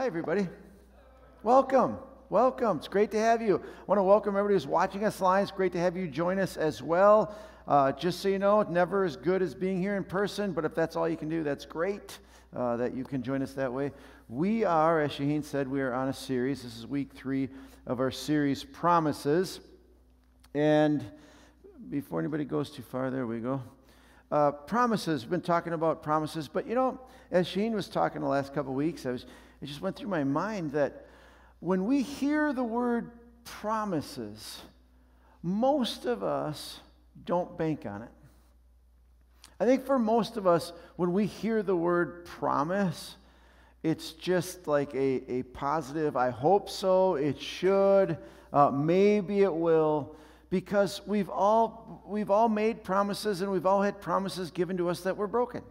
Hi, everybody. Welcome. Welcome. It's great to have you. I want to welcome everybody who's watching us live. It's great to have you join us as well. Uh, just so you know, it's never as good as being here in person, but if that's all you can do, that's great uh, that you can join us that way. We are, as Shaheen said, we are on a series. This is week three of our series, Promises. And before anybody goes too far, there we go. Uh, promises. We've been talking about promises, but you know, as Shaheen was talking the last couple weeks, I was it just went through my mind that when we hear the word promises, most of us don't bank on it. I think for most of us, when we hear the word promise, it's just like a, a positive, I hope so, it should, uh, maybe it will, because we've all, we've all made promises and we've all had promises given to us that were broken.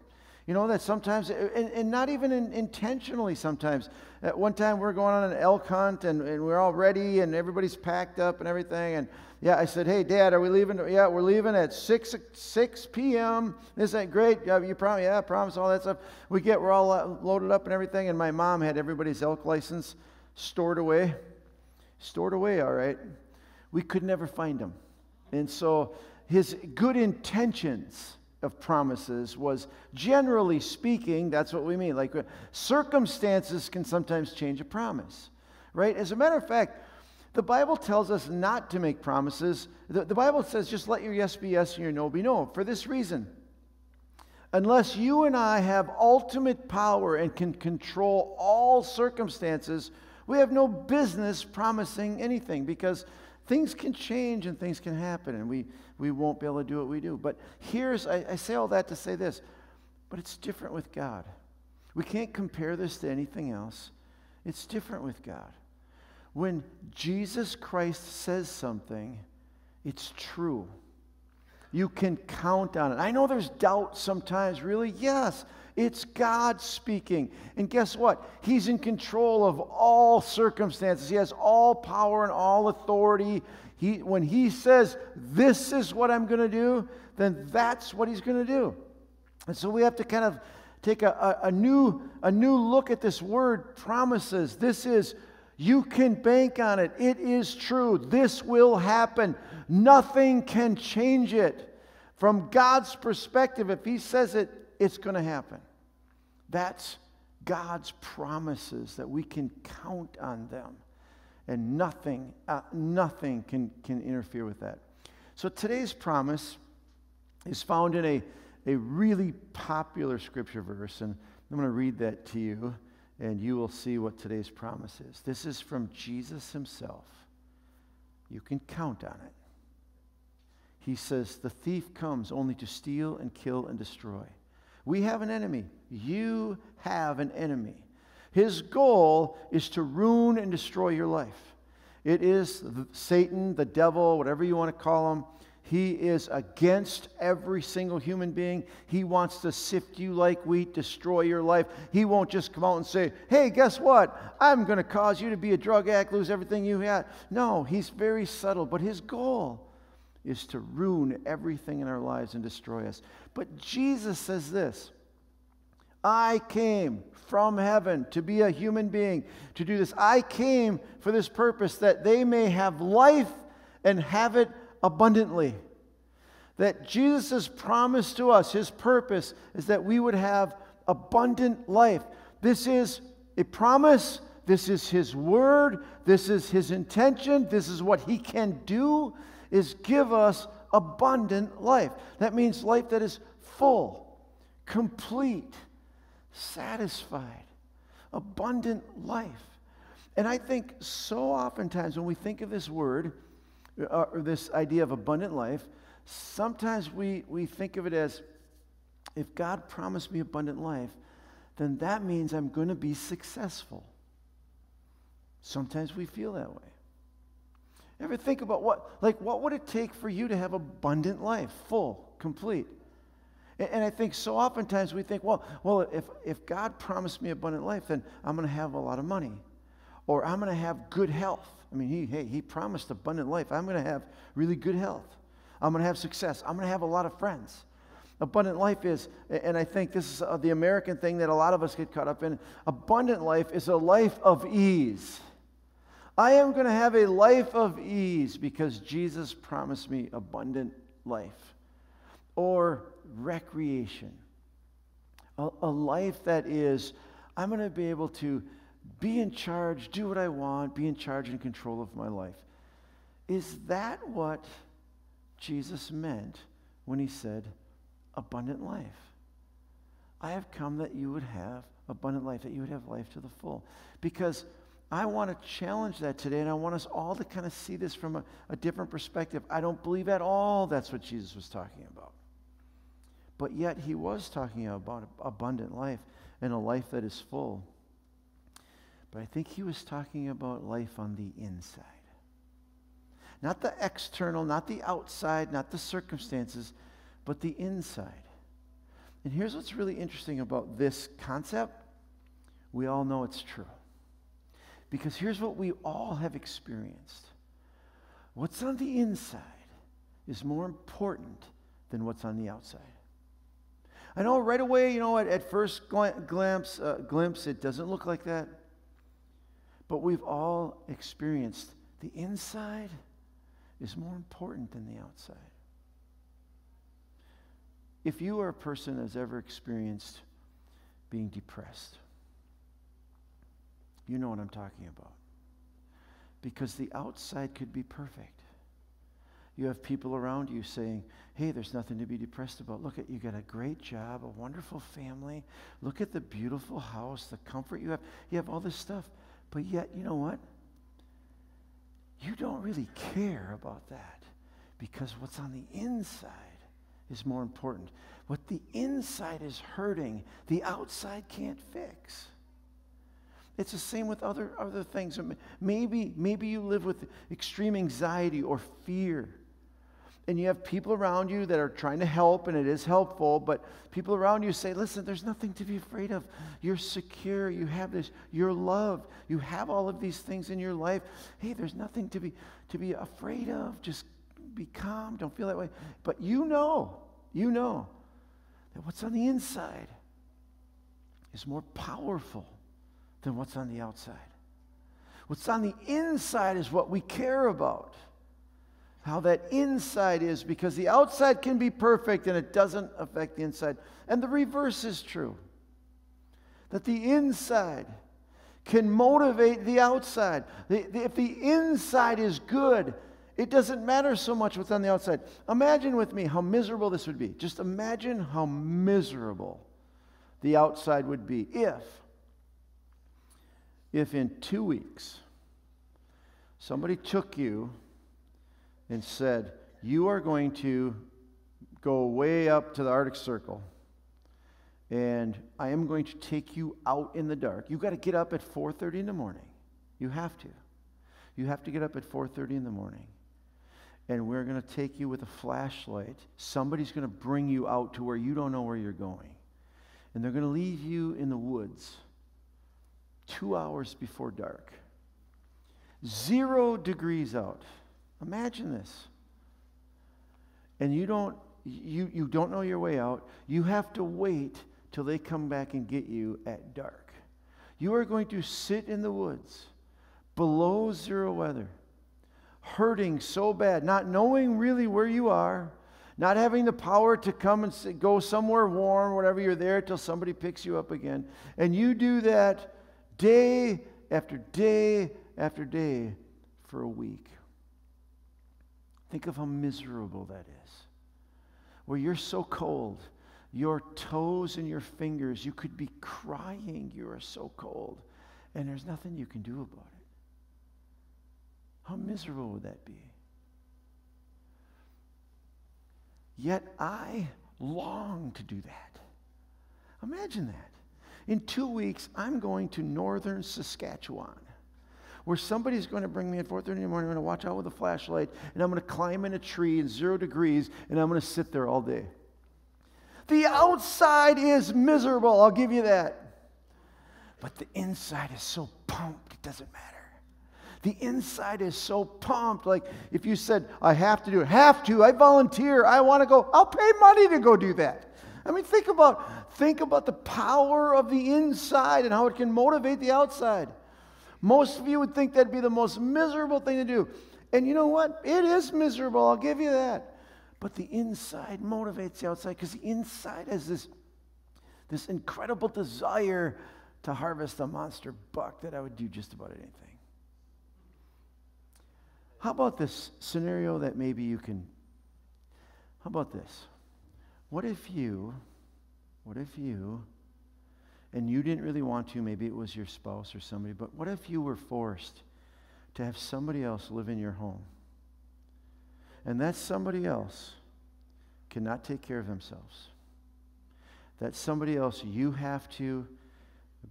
You know, that sometimes, uh, and, and not even in, intentionally sometimes. At one time, we are going on an elk hunt and, and we're all ready and everybody's packed up and everything. And yeah, I said, hey, Dad, are we leaving? Yeah, we're leaving at 6, 6 p.m. This ain't great. Yeah, you promise? Yeah, I promise, all that stuff. We get, we're all uh, loaded up and everything. And my mom had everybody's elk license stored away. Stored away, all right. We could never find them. And so his good intentions, of promises was generally speaking, that's what we mean. Like circumstances can sometimes change a promise, right? As a matter of fact, the Bible tells us not to make promises. The, the Bible says just let your yes be yes and your no be no. For this reason, unless you and I have ultimate power and can control all circumstances, we have no business promising anything because things can change and things can happen, and we, we won't be able to do what we do. But here's, I, I say all that to say this, but it's different with God. We can't compare this to anything else. It's different with God. When Jesus Christ says something, it's true. You can count on it. I know there's doubt sometimes, really. Yes, it's God speaking. And guess what? He's in control of all circumstances. He has all power and all authority. He, when He says, This is what I'm going to do, then that's what He's going to do. And so we have to kind of take a, a, a, new, a new look at this word promises. This is, you can bank on it. It is true. This will happen. Nothing can change it. From God's perspective, if He says it, it's going to happen. That's God's promises that we can count on them. And nothing, uh, nothing can, can interfere with that. So today's promise is found in a, a really popular scripture verse. And I'm going to read that to you, and you will see what today's promise is. This is from Jesus himself. You can count on it. He says, The thief comes only to steal and kill and destroy. We have an enemy. You have an enemy. His goal is to ruin and destroy your life. It is Satan, the devil, whatever you want to call him. He is against every single human being. He wants to sift you like wheat, destroy your life. He won't just come out and say, hey, guess what? I'm going to cause you to be a drug addict, lose everything you had. No, he's very subtle, but his goal is to ruin everything in our lives and destroy us. But Jesus says this I came from heaven to be a human being, to do this. I came for this purpose that they may have life and have it abundantly. That Jesus' promise to us, his purpose, is that we would have abundant life. This is a promise. This is his word. This is his intention. This is what he can do is give us abundant life. That means life that is full, complete, satisfied, abundant life. And I think so oftentimes when we think of this word, uh, or this idea of abundant life, sometimes we, we think of it as if God promised me abundant life, then that means I'm going to be successful. Sometimes we feel that way. Ever think about what, like, what would it take for you to have abundant life, full, complete? And, I think so oftentimes we think, well, well, if, if God promised me abundant life, then I'm going to have a lot of money, or I'm going to have good health. I mean, he, hey, he promised abundant life. I'm going to have really good health. I'm going to have success. I'm going to have a lot of friends. abundant life is, and I think this is uh, the American thing that a lot of us get caught up in. Abundant life is a life of ease. I am going to have a life of ease because Jesus promised me abundant life. Or recreation. A, a life that is, I'm going to be able to be in charge, do what I want, be in charge and control of my life. Is that what Jesus meant when he said abundant life? I have come that you would have abundant life, that you would have life to the full. Because I want to challenge that today, and I want us all to kind of see this from a, a different perspective. I don't believe at all that's what Jesus was talking about. But yet, he was talking about abundant life and a life that is full. But I think he was talking about life on the inside. Not the external, not the outside, not the circumstances, but the inside. And here's what's really interesting about this concept we all know it's true. Because here's what we all have experienced what's on the inside is more important than what's on the outside. I know right away, you know, at, at first glimpse, uh, glimpse, it doesn't look like that. But we've all experienced the inside is more important than the outside. If you are a person that has ever experienced being depressed, you know what I'm talking about. Because the outside could be perfect. You have people around you saying, hey, there's nothing to be depressed about. Look at you got a great job, a wonderful family. Look at the beautiful house, the comfort you have. You have all this stuff. But yet, you know what? You don't really care about that because what's on the inside is more important. What the inside is hurting, the outside can't fix. It's the same with other, other things. Maybe, maybe you live with extreme anxiety or fear and you have people around you that are trying to help, and it is helpful, but people around you say, listen, there's nothing to be afraid of. You're secure. You have this. You're loved. You have all of these things in your life. Hey, there's nothing to be, to be afraid of. Just be calm. Don't feel that way. But you know, you know that what's on the inside is more powerful than what's on the outside. What's on the inside is what we care about how that inside is because the outside can be perfect and it doesn't affect the inside. And the reverse is true that the inside can motivate the outside. The, the, if the inside is good, it doesn't matter so much what's on the outside. Imagine with me how miserable this would be. Just imagine how miserable the outside would be if, if in two weeks, somebody took you and said, You are going to go way up to the Arctic Circle, and I am going to take you out in the dark. You've got to get up at 4:30 in the morning. You have to. You have to get up at 4:30 in the morning. And we're going to take you with a flashlight. Somebody's going to bring you out to where you don't know where you're going. And they're going to leave you in the woods two hours before dark. Zero degrees out. Imagine this. And you don't you, you don't know your way out. You have to wait till they come back and get you at dark. You are going to sit in the woods below zero weather, hurting so bad, not knowing really where you are, not having the power to come and go somewhere warm, whatever you're there till somebody picks you up again. And you do that day after day after day for a week. Think of how miserable that is. Where you're so cold, your toes and your fingers, you could be crying. You are so cold, and there's nothing you can do about it. How miserable would that be? Yet I long to do that. Imagine that. In two weeks, I'm going to northern Saskatchewan where somebody's going to bring me at 4.30 in the morning, I'm going to watch out with a flashlight, and I'm going to climb in a tree in zero degrees, and I'm going to sit there all day. The outside is miserable, I'll give you that. But the inside is so pumped, it doesn't matter. The inside is so pumped. Like if you said, I have to do it, have to, I volunteer, I want to go, I'll pay money to go do that. I mean, think about, think about the power of the inside and how it can motivate the outside. Most of you would think that'd be the most miserable thing to do. And you know what? It is miserable, I'll give you that. But the inside motivates the outside because the inside has this, this incredible desire to harvest a monster buck that I would do just about anything. How about this scenario that maybe you can? How about this? What if you, what if you, and you didn't really want to, maybe it was your spouse or somebody, but what if you were forced to have somebody else live in your home? And that somebody else cannot take care of themselves. That somebody else, you have to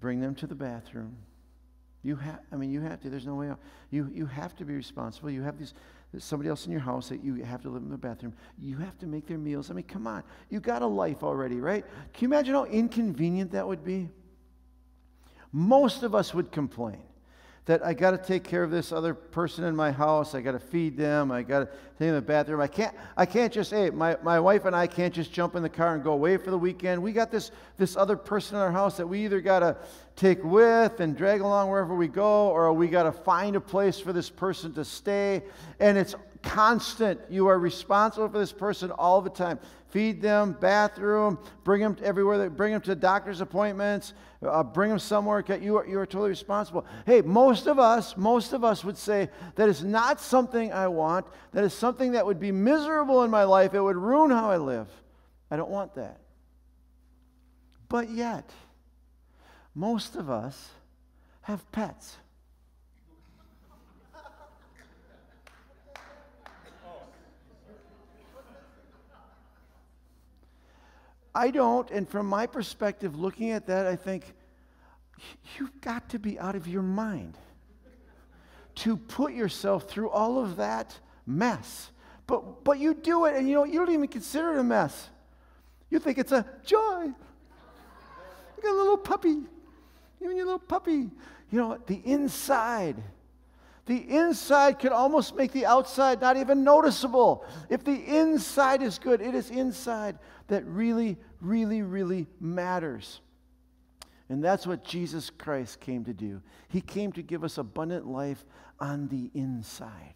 bring them to the bathroom. You have, I mean, you have to, there's no way out. You, you have to be responsible. You have these, somebody else in your house that you have to live in the bathroom. You have to make their meals. I mean, come on. You got a life already, right? Can you imagine how inconvenient that would be? Most of us would complain that I got to take care of this other person in my house. I got to feed them. I got to take them to the bathroom. I can't, I can't just, hey, my, my wife and I can't just jump in the car and go away for the weekend. We got this, this other person in our house that we either got to take with and drag along wherever we go, or we got to find a place for this person to stay. And it's constant. You are responsible for this person all the time. Feed them, bathroom, bring them everywhere, bring them to doctor's appointments, uh, bring them somewhere. You are, you are totally responsible. Hey, most of us, most of us would say that is not something I want. That is something that would be miserable in my life. It would ruin how I live. I don't want that. But yet, most of us have pets. I don't, and from my perspective, looking at that, I think, you've got to be out of your mind to put yourself through all of that mess. But, but you do it, and you know, you don't even consider it a mess. You think it's a joy. You got a little puppy. Even your little puppy. You know, the inside. The inside can almost make the outside not even noticeable. If the inside is good, it is inside that really, really, really matters. And that's what Jesus Christ came to do. He came to give us abundant life on the inside.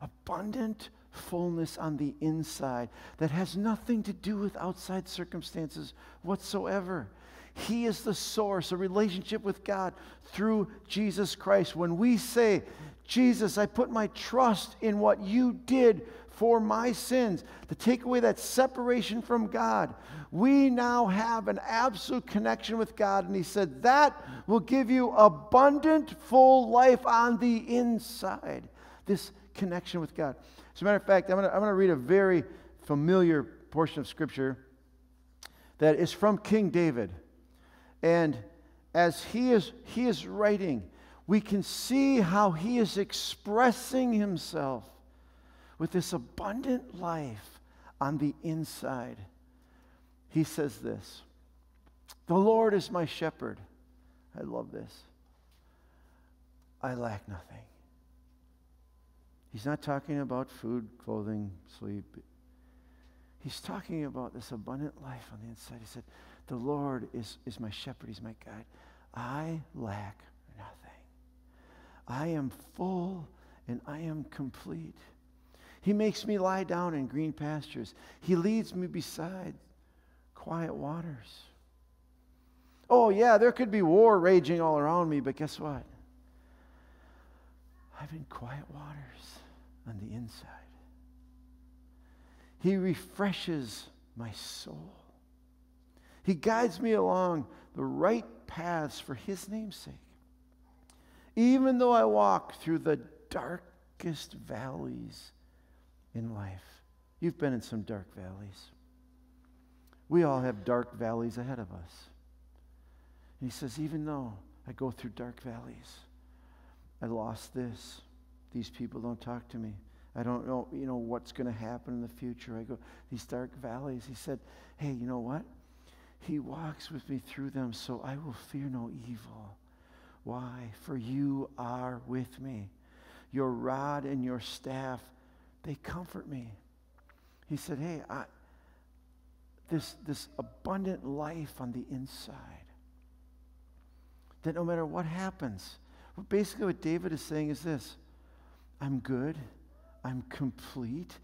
Abundant fullness on the inside that has nothing to do with outside circumstances whatsoever. He is the source, a relationship with God through Jesus Christ. When we say, Jesus, I put my trust in what you did for my sins, to take away that separation from God, we now have an absolute connection with God. And He said, that will give you abundant, full life on the inside. This connection with God. As a matter of fact, I'm going to read a very familiar portion of Scripture that is from King David. And as he is, he is writing, we can see how he is expressing himself with this abundant life on the inside. He says this The Lord is my shepherd. I love this. I lack nothing. He's not talking about food, clothing, sleep. He's talking about this abundant life on the inside. He said, the Lord is, is my shepherd, He's my guide. I lack nothing. I am full and I am complete. He makes me lie down in green pastures. He leads me beside quiet waters. Oh, yeah, there could be war raging all around me, but guess what? I'm in quiet waters on the inside. He refreshes my soul. He guides me along the right paths for His name's sake. Even though I walk through the darkest valleys in life. You've been in some dark valleys. We all have dark valleys ahead of us. And he says, even though I go through dark valleys, I lost this. These people don't talk to me. I don't know, you know, what's going to happen in the future. I go, these dark valleys. He said, hey, you know what? He walks with me through them, so I will fear no evil. Why? For you are with me. Your rod and your staff, they comfort me. He said, Hey, I, this, this abundant life on the inside. That no matter what happens, basically what David is saying is this I'm good, I'm complete,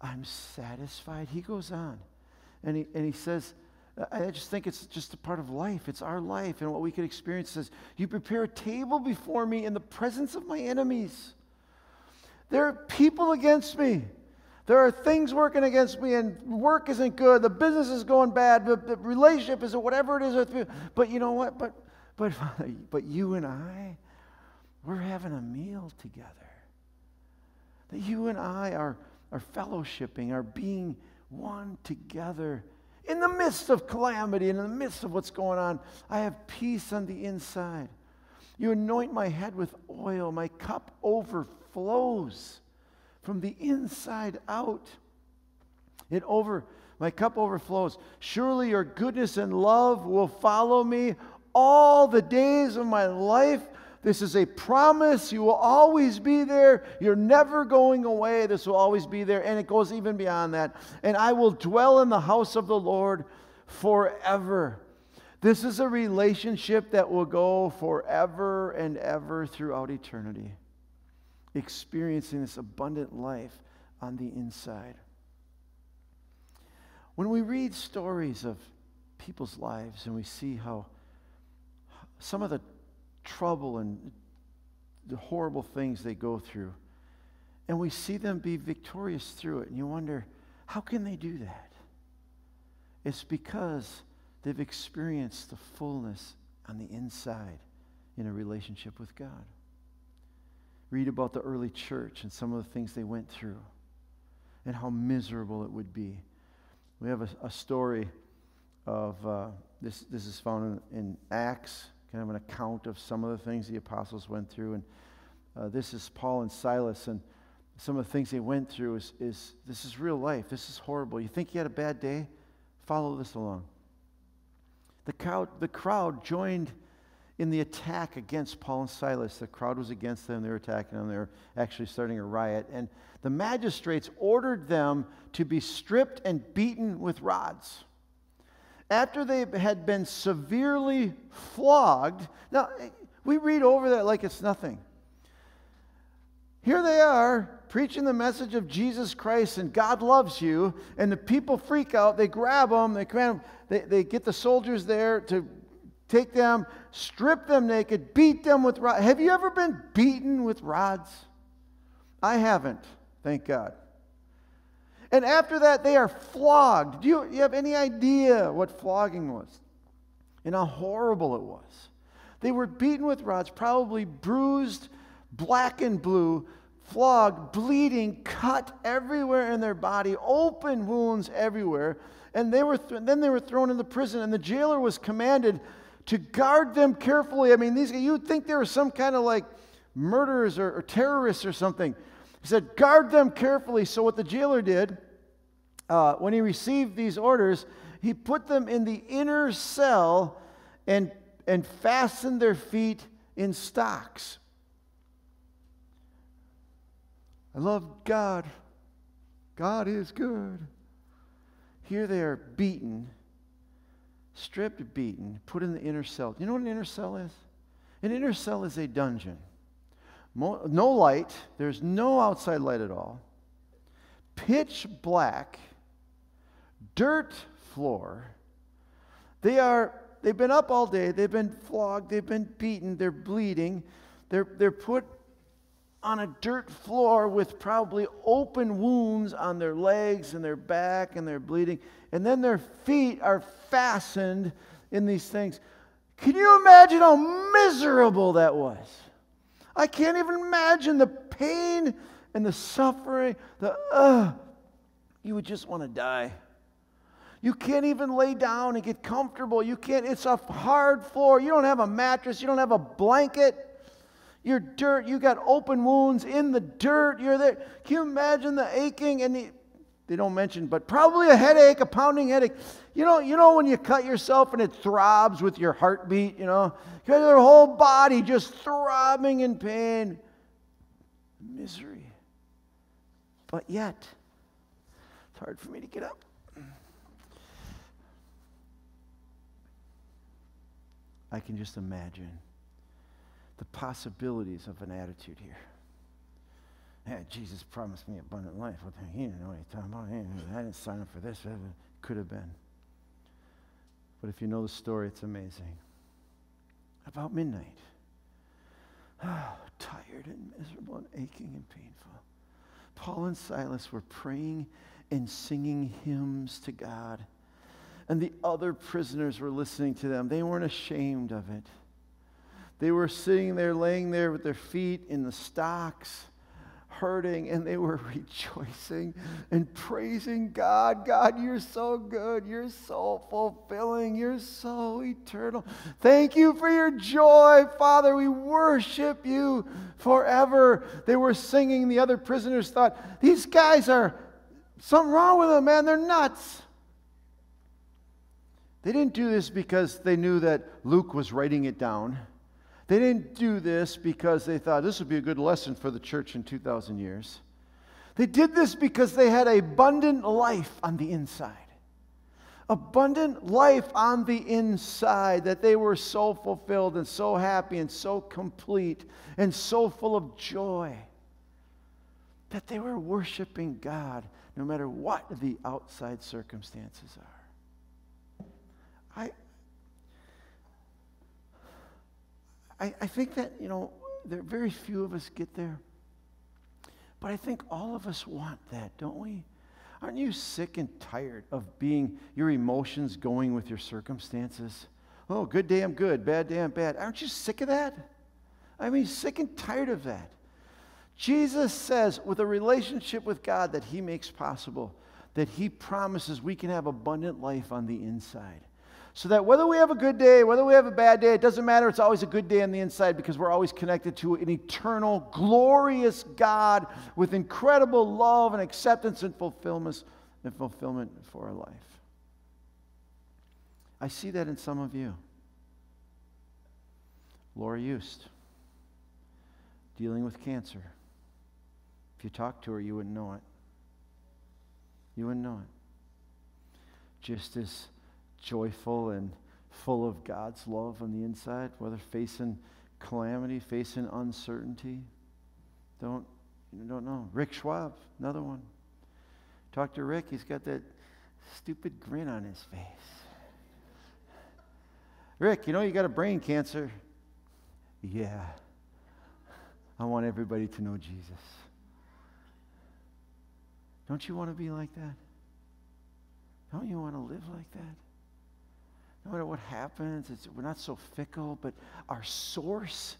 I'm satisfied. He goes on and he, and he says, I just think it's just a part of life. It's our life and what we can experience says, You prepare a table before me in the presence of my enemies. There are people against me. There are things working against me, and work isn't good. The business is going bad. The, the relationship is whatever it is. But you know what? But, but, but you and I, we're having a meal together. That you and I are, are fellowshipping, are being one together in the midst of calamity and in the midst of what's going on. I have peace on the inside. You anoint my head with oil, my cup overflows from the inside out. It over my cup overflows. Surely your goodness and love will follow me all the days of my life. This is a promise. You will always be there. You're never going away. This will always be there. And it goes even beyond that. And I will dwell in the house of the Lord forever. This is a relationship that will go forever and ever throughout eternity experiencing this abundant life on the inside. When we read stories of people's lives and we see how some of the trouble and the horrible things they go through, and we see them be victorious through it, and you wonder, how can they do that? It's because they've experienced the fullness on the inside in a relationship with God read about the early church and some of the things they went through and how miserable it would be. We have a, a story of uh, this, this is found in, in, Acts, kind of an account of some of the things the apostles went through. And uh, this is Paul and Silas, and some of the things they went through is, is this is real life. This is horrible. You think you had a bad day? Follow this along. The crowd, the crowd joined in the attack against Paul and Silas. The crowd was against them. They were attacking them. They were actually starting a riot. And the magistrates ordered them to be stripped and beaten with rods. After they had been severely flogged, now eh, we read over that like it's nothing. Here they are preaching the message of Jesus Christ and God loves you, and the people freak out. They grab them, they, they, they get the soldiers there to take them, strip them naked, beat them with rods. Have you ever been beaten with rods? I haven't, thank God. And after that, they are flogged. Do you, you have any idea what flogging was and how horrible it was? They were beaten with rods, probably bruised, black and blue, flogged, bleeding, cut everywhere in their body, open wounds everywhere. And they were th- then they were thrown into prison, and the jailer was commanded to guard them carefully. I mean, these you'd think they were some kind of like murderers or, or, terrorists or something. He said, guard them carefully. So what the jailer did, uh, when he received these orders, he put them in the inner cell and, and fastened their feet in stocks. I love God. God is good. Here they are beaten stripped, beaten, put in the inner cell. You know what an inner cell is? An inner cell is a dungeon. No light, there's no outside light at all. Pitch black, dirt floor. They are they've been up all day, they've been flogged, they've been beaten, they're bleeding. They're they're put on a dirt floor with probably open wounds on their legs and their back and they're bleeding. And then their feet are fastened in these things. Can you imagine how miserable that was? I can't even imagine the pain and the suffering, the, uh, you would just want to die. You can't even lay down and get comfortable. You can't, it's a hard floor. You don't have a mattress. You don't have a blanket. You're dirt. You got open wounds in the dirt. You're there. Can you imagine the aching and the they don't mention, but probably a headache, a pounding headache. You know, you know when you cut yourself and it throbs with your heartbeat, you know, your whole body just throbbing in pain, misery. But yet, it's hard for me to get up. I can just imagine the possibilities of an attitude here. Yeah, Jesus promised me abundant life. Well, he didn't know what he's talking about. I didn't sign up for this. It could have been. But if you know the story, it's amazing. About midnight, oh, tired and miserable and aching and painful, Paul and Silas were praying and singing hymns to God. And the other prisoners were listening to them. They weren't ashamed of it. They were sitting there, laying there with their feet in the stocks, hurting, and they were rejoicing and praising God. God, you're so good. You're so fulfilling. You're so eternal. Thank you for your joy, Father. We worship you forever. They were singing. The other prisoners thought, these guys are something wrong with them, man. They're nuts. They didn't do this because they knew that Luke was writing it down. They didn't do this because they thought this would be a good lesson for the church in 2,000 years. They did this because they had abundant life on the inside. Abundant life on the inside, that they were so fulfilled and so happy and so complete and so full of joy that they were worshiping God no matter what the outside circumstances are. I, I, I think that, you know, there are very few of us get there. But I think all of us want that, don't we? Aren't you sick and tired of being your emotions going with your circumstances? Oh, good day, I'm good. Bad day, I'm bad. Aren't you sick of that? I mean, sick and tired of that. Jesus says, with a relationship with God that He makes possible, that He promises we can have abundant life on the inside. So that whether we have a good day, whether we have a bad day, it doesn't matter. It's always a good day on the inside because we're always connected to an eternal, glorious God with incredible love and acceptance and fulfillment, and fulfillment for our life. I see that in some of you. Laura Eust, dealing with cancer. If you talked to her, you wouldn't know it. You wouldn't know it. Just as joyful and full of God's love on the inside, whether facing calamity, facing uncertainty. Don't, you don't know. Rick Schwab, another one. Talk to Rick, he's got that stupid grin on his face. Rick, you know you got a brain cancer. Yeah. I want everybody to know Jesus. Don't you want to be like that? Don't you want to live like that? No matter what happens, we're not so fickle, but our source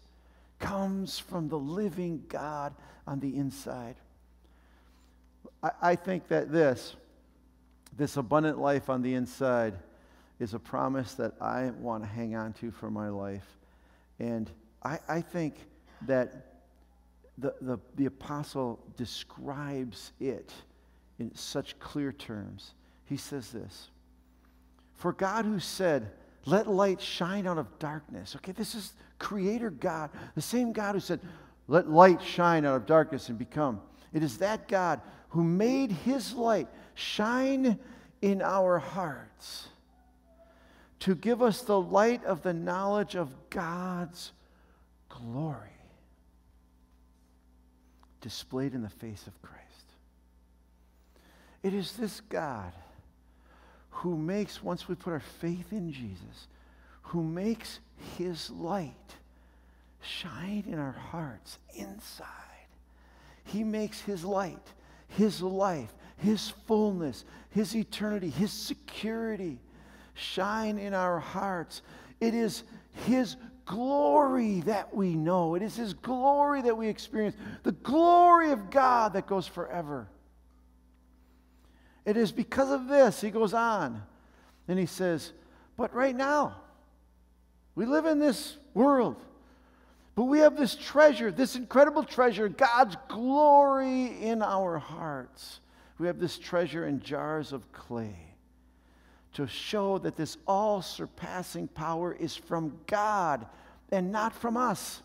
comes from the living God on the inside. I, I think that this, this abundant life on the inside, is a promise that I want to hang on to for my life. And I, I think that the, the, the apostle describes it in such clear terms. He says this for God who said, let light shine out of darkness. Okay, this is Creator God, the same God who said, let light shine out of darkness and become. It is that God who made his light shine in our hearts to give us the light of the knowledge of God's glory displayed in the face of Christ. It is this God who makes, once we put our faith in Jesus, who makes his light shine in our hearts inside. He makes his light, his life, his fullness, his eternity, his security shine in our hearts. It is his glory that we know. It is his glory that we experience. The glory of God that goes forever. It is because of this, he goes on, and he says, But right now, we live in this world, but we have this treasure, this incredible treasure, God's glory in our hearts. We have this treasure in jars of clay to show that this all surpassing power is from God and not from us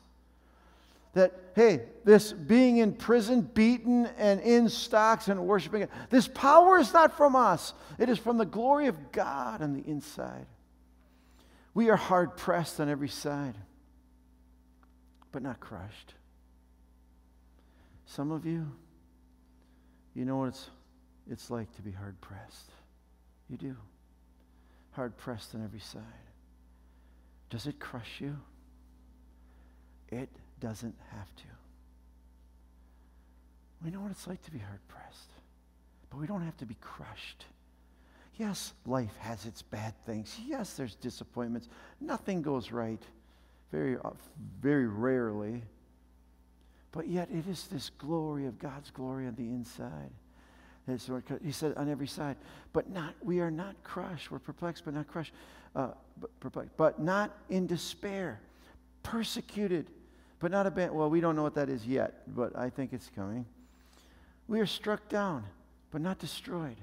that, hey, this being in prison, beaten, and in stocks and worshiping, this power is not from us. It is from the glory of God on the inside. We are hard pressed on every side, but not crushed. Some of you, you know what it's, it's like to be hard pressed. You do. Hard pressed on every side. Does it crush you? It doesn't have to. We know what it's like to be hard pressed, but we don't have to be crushed. Yes, life has its bad things. Yes, there's disappointments. Nothing goes right, very, uh, very rarely. But yet, it is this glory of God's glory on the inside. He said on every side, but not, we are not crushed. We're perplexed, but not crushed. Uh, but, perplexed, but not in despair. Persecuted, but not abandoned. Well, we don't know what that is yet, but I think it's coming. We are struck down, but not destroyed.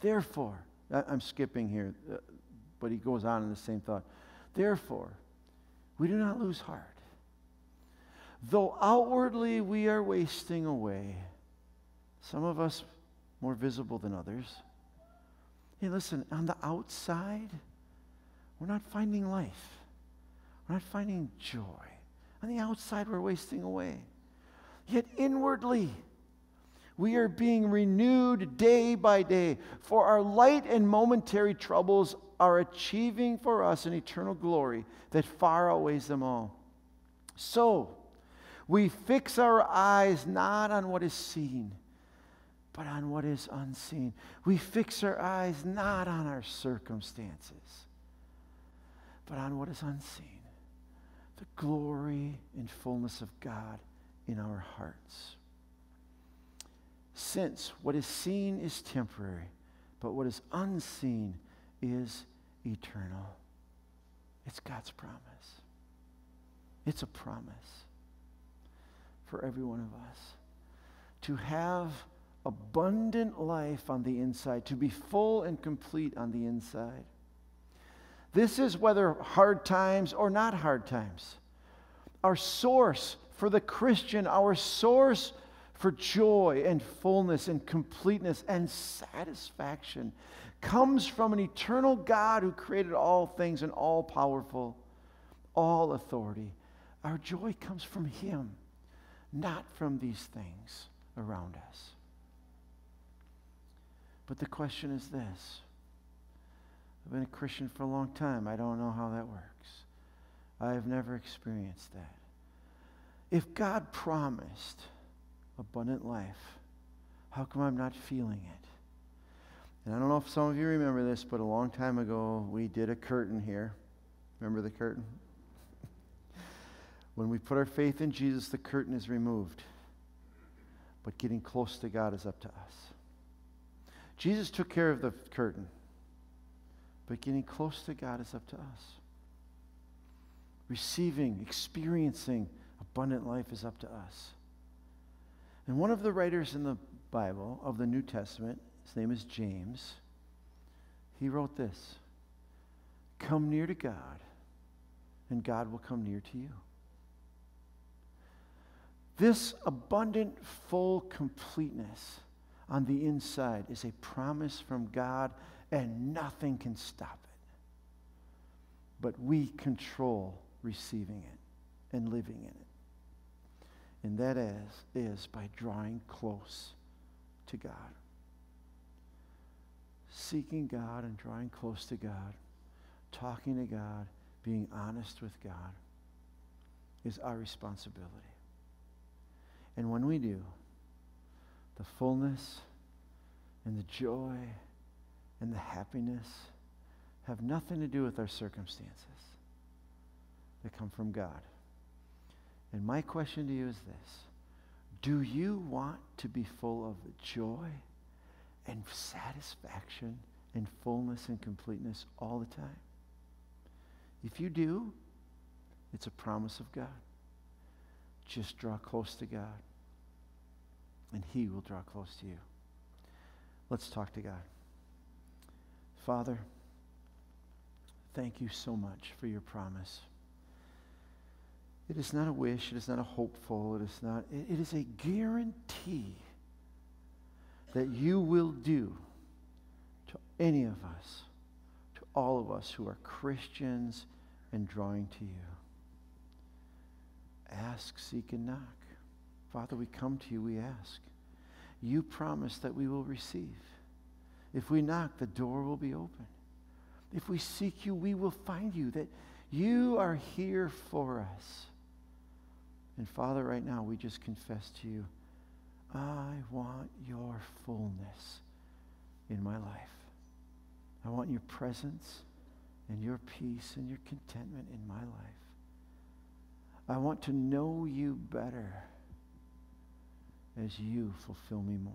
Therefore, I'm skipping here, uh, but he goes on in the same thought. Therefore, we do not lose heart. Though outwardly we are wasting away, some of us more visible than others. Hey, listen, on the outside, we're not finding life. We're not finding joy. On the outside, we're wasting away. Yet inwardly, we are being renewed day by day, for our light and momentary troubles are achieving for us an eternal glory that far outweighs them all. So, we fix our eyes not on what is seen, but on what is unseen. We fix our eyes not on our circumstances, but on what is unseen the glory and fullness of God in our hearts. Since what is seen is temporary, but what is unseen is eternal. It's God's promise. It's a promise for every one of us to have abundant life on the inside, to be full and complete on the inside. This is whether hard times or not hard times. Our source for the Christian, our source for joy and fullness and completeness and satisfaction comes from an eternal God who created all things and all powerful, all authority. Our joy comes from Him, not from these things around us. But the question is this I've been a Christian for a long time. I don't know how that works. I have never experienced that. If God promised, abundant life. How come I'm not feeling it? And I don't know if some of you remember this, but a long time ago we did a curtain here. Remember the curtain? when we put our faith in Jesus, the curtain is removed. But getting close to God is up to us. Jesus took care of the curtain, but getting close to God is up to us. Receiving, experiencing abundant life is up to us. And one of the writers in the Bible of the New Testament, his name is James, he wrote this Come near to God, and God will come near to you. This abundant, full completeness on the inside is a promise from God, and nothing can stop it. But we control receiving it and living in it. And that is, is by drawing close to God. Seeking God and drawing close to God, talking to God, being honest with God is our responsibility. And when we do, the fullness and the joy and the happiness have nothing to do with our circumstances. They come from God. And my question to you is this Do you want to be full of joy and satisfaction and fullness and completeness all the time? If you do, it's a promise of God. Just draw close to God, and He will draw close to you. Let's talk to God. Father, thank you so much for your promise. It is not a wish. It is not a hopeful. It is not. It, it is a guarantee that you will do to any of us, to all of us who are Christians and drawing to you. Ask, seek, and knock. Father, we come to you, we ask. You promise that we will receive. If we knock, the door will be open. If we seek you, we will find you, that you are here for us. And Father, right now, we just confess to you, I want your fullness in my life. I want your presence and your peace and your contentment in my life. I want to know you better as you fulfill me more.